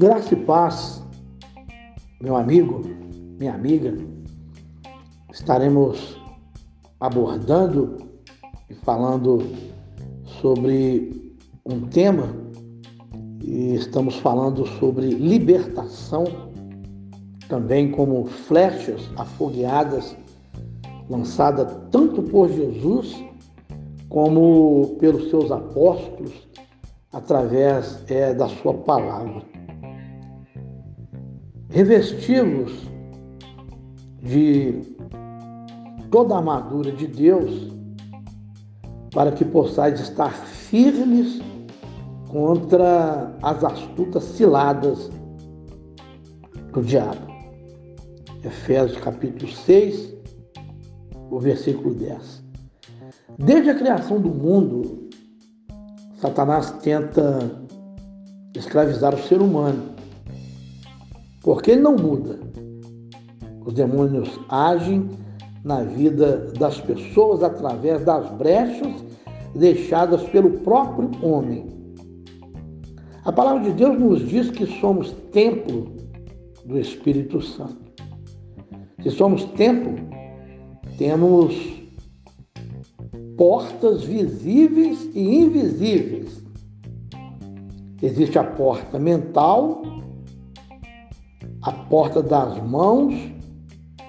Graça e paz, meu amigo, minha amiga, estaremos abordando e falando sobre um tema e estamos falando sobre libertação, também como flechas afogueadas lançada tanto por Jesus como pelos seus apóstolos através é, da sua palavra revestivos de toda a armadura de Deus, para que possais estar firmes contra as astutas ciladas do diabo. Efésios capítulo 6, o versículo 10. Desde a criação do mundo, Satanás tenta escravizar o ser humano porque ele não muda. Os demônios agem na vida das pessoas através das brechas deixadas pelo próprio homem. A palavra de Deus nos diz que somos templo do Espírito Santo. Se somos templo, temos portas visíveis e invisíveis. Existe a porta mental a porta das mãos,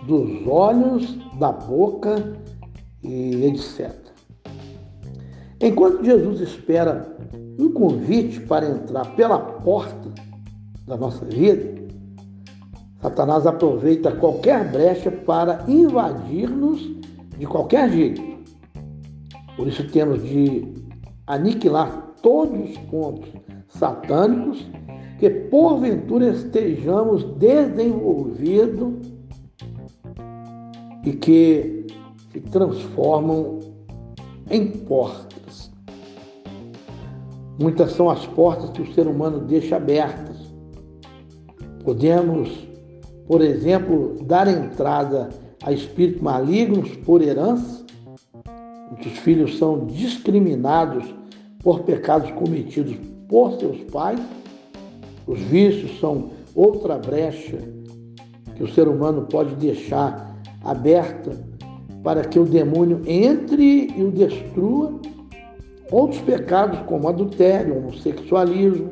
dos olhos, da boca e etc. Enquanto Jesus espera um convite para entrar pela porta da nossa vida, Satanás aproveita qualquer brecha para invadir-nos de qualquer jeito. Por isso temos de aniquilar todos os pontos satânicos que porventura estejamos desenvolvidos e que se transformam em portas. Muitas são as portas que o ser humano deixa abertas. Podemos, por exemplo, dar entrada a espíritos malignos por herança. Muitos filhos são discriminados por pecados cometidos por seus pais os vícios são outra brecha que o ser humano pode deixar aberta para que o demônio entre e o destrua. Outros pecados, como adultério, homossexualismo,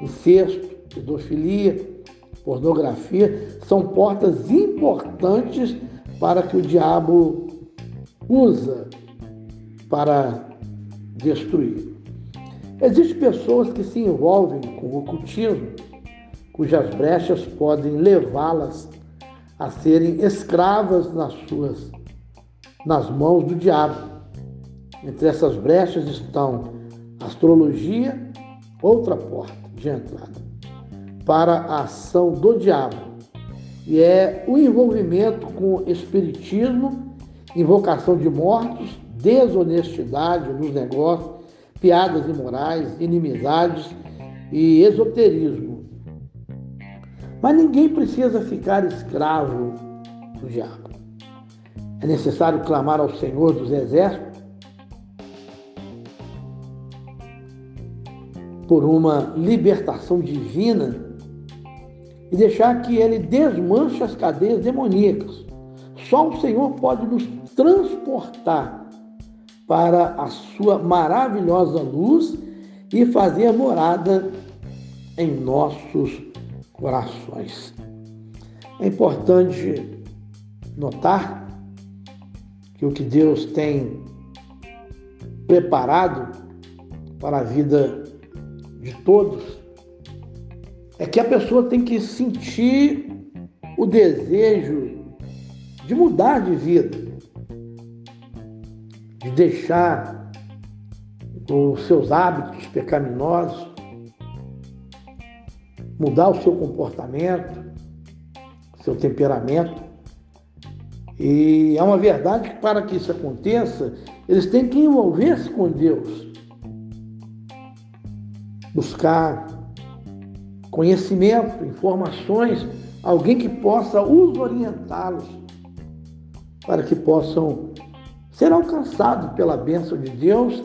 incesto, pedofilia, pornografia, são portas importantes para que o diabo usa para destruir. Existem pessoas que se envolvem com o ocultismo, cujas brechas podem levá-las a serem escravas nas suas nas mãos do diabo. Entre essas brechas estão astrologia, outra porta de entrada para a ação do diabo, e é o envolvimento com espiritismo, invocação de mortos, desonestidade nos negócios, piadas imorais, inimizades e esoterismo. Mas ninguém precisa ficar escravo do diabo. É necessário clamar ao Senhor dos Exércitos por uma libertação divina e deixar que ele desmanche as cadeias demoníacas. Só o Senhor pode nos transportar para a sua maravilhosa luz e fazer morada em nossos corações. É importante notar que o que Deus tem preparado para a vida de todos é que a pessoa tem que sentir o desejo de mudar de vida deixar os seus hábitos pecaminosos, mudar o seu comportamento, seu temperamento. E é uma verdade que para que isso aconteça, eles têm que envolver-se com Deus, buscar conhecimento, informações, alguém que possa os orientá-los para que possam ser alcançado pela bênção de Deus,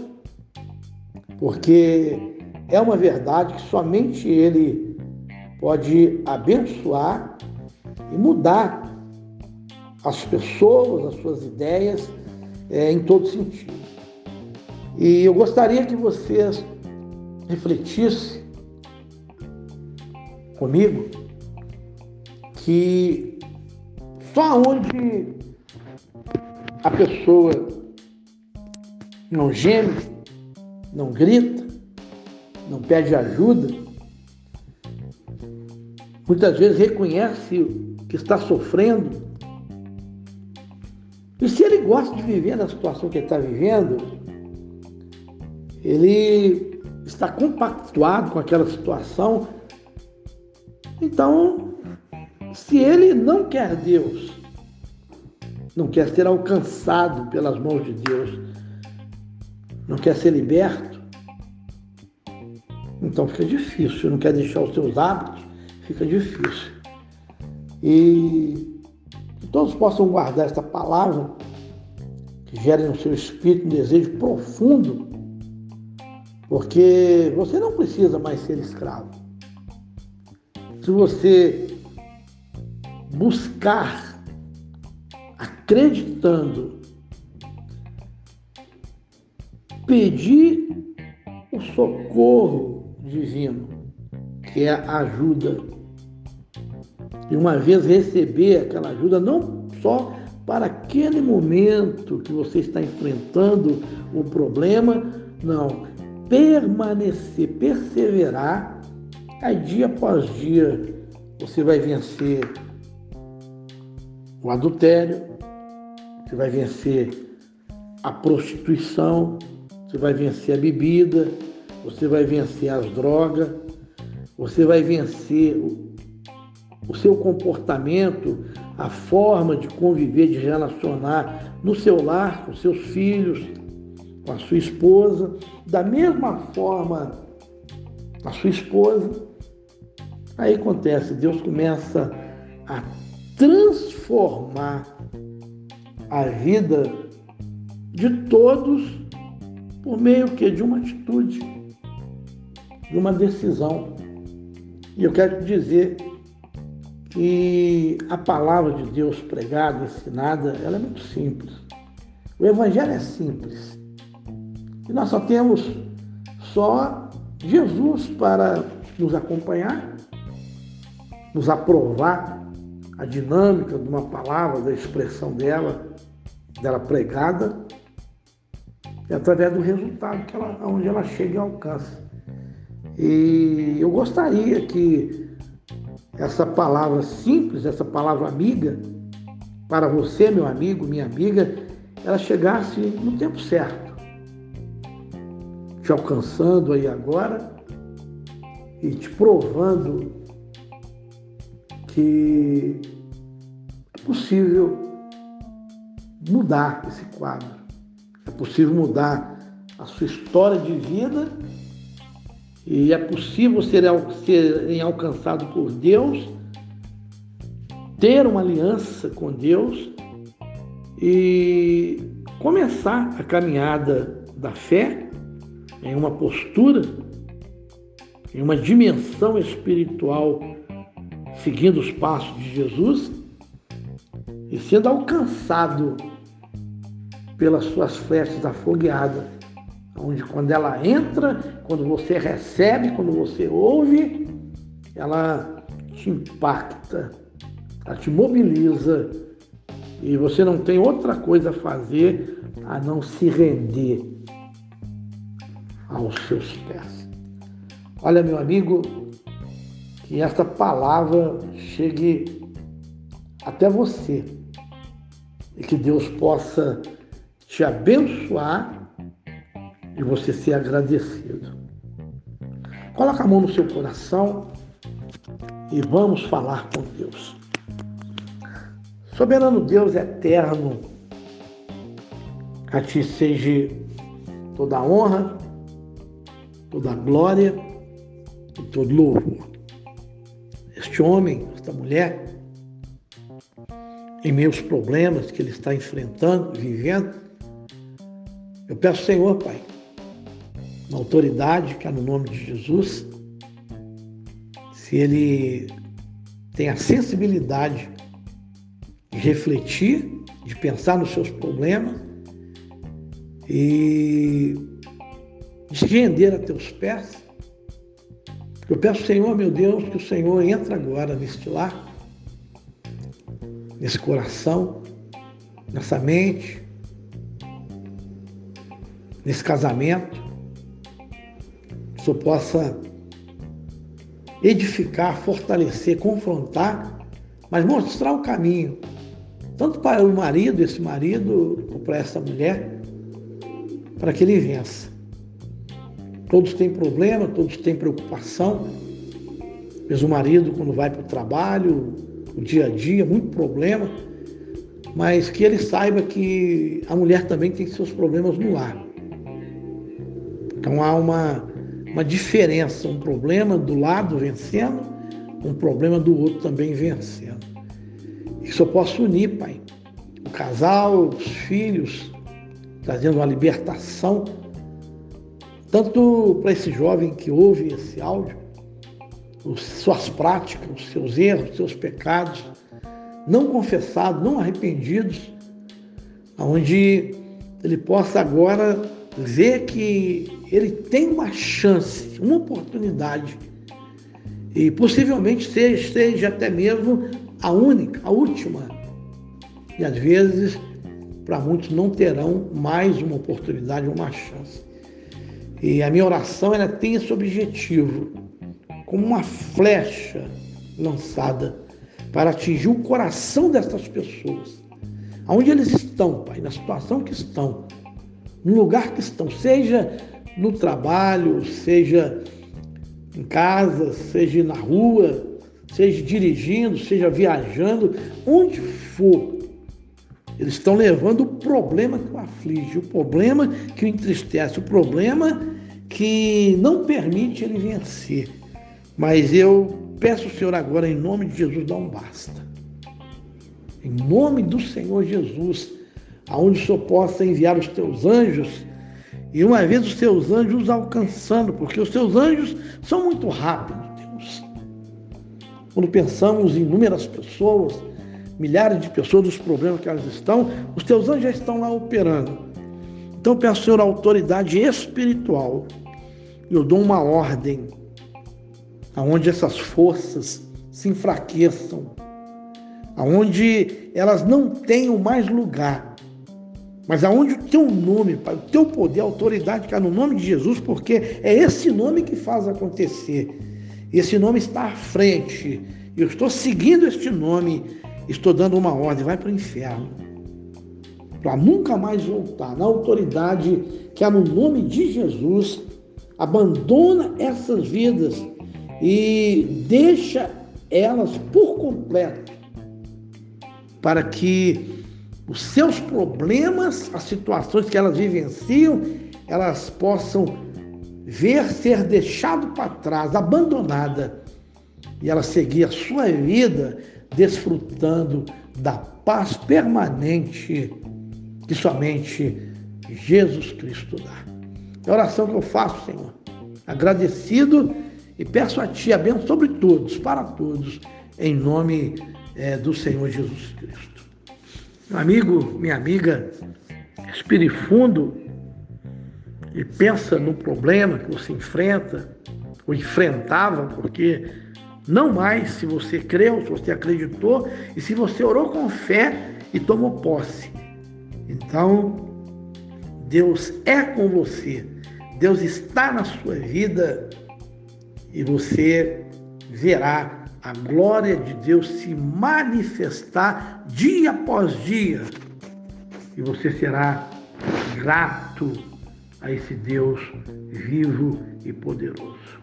porque é uma verdade que somente Ele pode abençoar e mudar as pessoas, as suas ideias é, em todo sentido. E eu gostaria que vocês refletissem comigo que só onde a pessoa não geme, não grita, não pede ajuda, muitas vezes reconhece que está sofrendo. E se ele gosta de viver na situação que ele está vivendo, ele está compactuado com aquela situação. Então, se ele não quer Deus, não quer ser alcançado pelas mãos de Deus, não quer ser liberto, então fica difícil. Não quer deixar os seus hábitos, fica difícil. E que todos possam guardar esta palavra, que gere no seu espírito um desejo profundo, porque você não precisa mais ser escravo. Se você buscar acreditando, pedir o socorro divino, que é a ajuda. E uma vez receber aquela ajuda, não só para aquele momento que você está enfrentando o problema, não, permanecer, perseverar, aí dia após dia você vai vencer o adultério, você vai vencer a prostituição, você vai vencer a bebida, você vai vencer as drogas, você vai vencer o seu comportamento, a forma de conviver, de relacionar no seu lar, com seus filhos, com a sua esposa, da mesma forma a sua esposa. Aí acontece, Deus começa a transformar a vida de todos por meio que de uma atitude, de uma decisão. E eu quero dizer que a palavra de Deus pregada, ensinada, ela é muito simples. O evangelho é simples. E nós só temos só Jesus para nos acompanhar, nos aprovar a dinâmica de uma palavra, da expressão dela, dela pregada, e através do resultado que ela, onde ela chega e alcança. E eu gostaria que essa palavra simples, essa palavra amiga, para você, meu amigo, minha amiga, ela chegasse no tempo certo, te alcançando aí agora e te provando que é possível mudar esse quadro. É possível mudar a sua história de vida e é possível ser, ser alcançado por Deus, ter uma aliança com Deus e começar a caminhada da fé em uma postura, em uma dimensão espiritual seguindo os passos de Jesus e sendo alcançado pelas suas flechas afogueadas, onde quando ela entra, quando você recebe, quando você ouve, ela te impacta, ela te mobiliza e você não tem outra coisa a fazer a não se render aos seus pés. Olha, meu amigo, que esta palavra chegue até você e que Deus possa te abençoar e você ser agradecido. Coloca a mão no seu coração e vamos falar com Deus. Soberano Deus eterno, a ti seja toda a honra, toda a glória e todo louvor este homem, esta mulher, em meus problemas que ele está enfrentando, vivendo, eu peço, Senhor, Pai, na autoridade que é no nome de Jesus, se ele tem a sensibilidade de refletir, de pensar nos seus problemas e de se render a teus pés. Eu peço, Senhor, meu Deus, que o Senhor entre agora neste lar, nesse coração, nessa mente, nesse casamento, que o Senhor possa edificar, fortalecer, confrontar, mas mostrar o caminho, tanto para o marido, esse marido, ou para essa mulher, para que ele vença. Todos têm problema, todos têm preocupação. Mas o marido, quando vai para o trabalho, o dia a dia, muito problema, mas que ele saiba que a mulher também tem seus problemas no lar. Então há uma, uma diferença, um problema do lado vencendo, um problema do outro também vencendo. Isso eu posso unir, Pai. O casal, os filhos, trazendo uma libertação, tanto para esse jovem que ouve esse áudio, suas práticas, os seus erros, os seus pecados, não confessados, não arrependidos, onde ele possa agora ver que ele tem uma chance, uma oportunidade, e possivelmente seja, seja até mesmo a única, a última. E às vezes, para muitos, não terão mais uma oportunidade, uma chance. E a minha oração ela tem esse objetivo, como uma flecha lançada para atingir o coração dessas pessoas. Aonde eles estão, Pai, na situação que estão, no lugar que estão, seja no trabalho, seja em casa, seja na rua, seja dirigindo, seja viajando, onde for, eles estão levando o problema que o aflige, o problema que o entristece, o problema que não permite ele vencer. Mas eu peço ao Senhor agora, em nome de Jesus, dá um basta. Em nome do Senhor Jesus, aonde o Senhor possa enviar os teus anjos e uma vez os teus anjos alcançando, porque os teus anjos são muito rápidos, Deus. Quando pensamos em inúmeras pessoas, milhares de pessoas, dos problemas que elas estão, os teus anjos já estão lá operando. Então peço, Senhor, autoridade espiritual. Eu dou uma ordem aonde essas forças se enfraqueçam, aonde elas não tenham mais lugar mas aonde o teu nome, Pai, o teu poder, a autoridade cai no nome de Jesus, porque é esse nome que faz acontecer. Esse nome está à frente. Eu estou seguindo este nome, estou dando uma ordem, vai para o inferno. Para nunca mais voltar. Na autoridade que há no nome de Jesus, abandona essas vidas e deixa elas por completo para que os seus problemas, as situações que elas vivenciam, elas possam ver ser deixado para trás, abandonada, e ela seguir a sua vida desfrutando da paz permanente que somente Jesus Cristo dá. É a oração que eu faço, Senhor, agradecido e peço a Ti a bênção sobre todos, para todos, em nome é, do Senhor Jesus Cristo. Amigo, minha amiga, respire fundo e pensa no problema que você enfrenta ou enfrentava, porque não mais se você creu, se você acreditou e se você orou com fé e tomou posse. Então, Deus é com você, Deus está na sua vida e você verá a glória de Deus se manifestar dia após dia. E você será grato a esse Deus vivo e poderoso.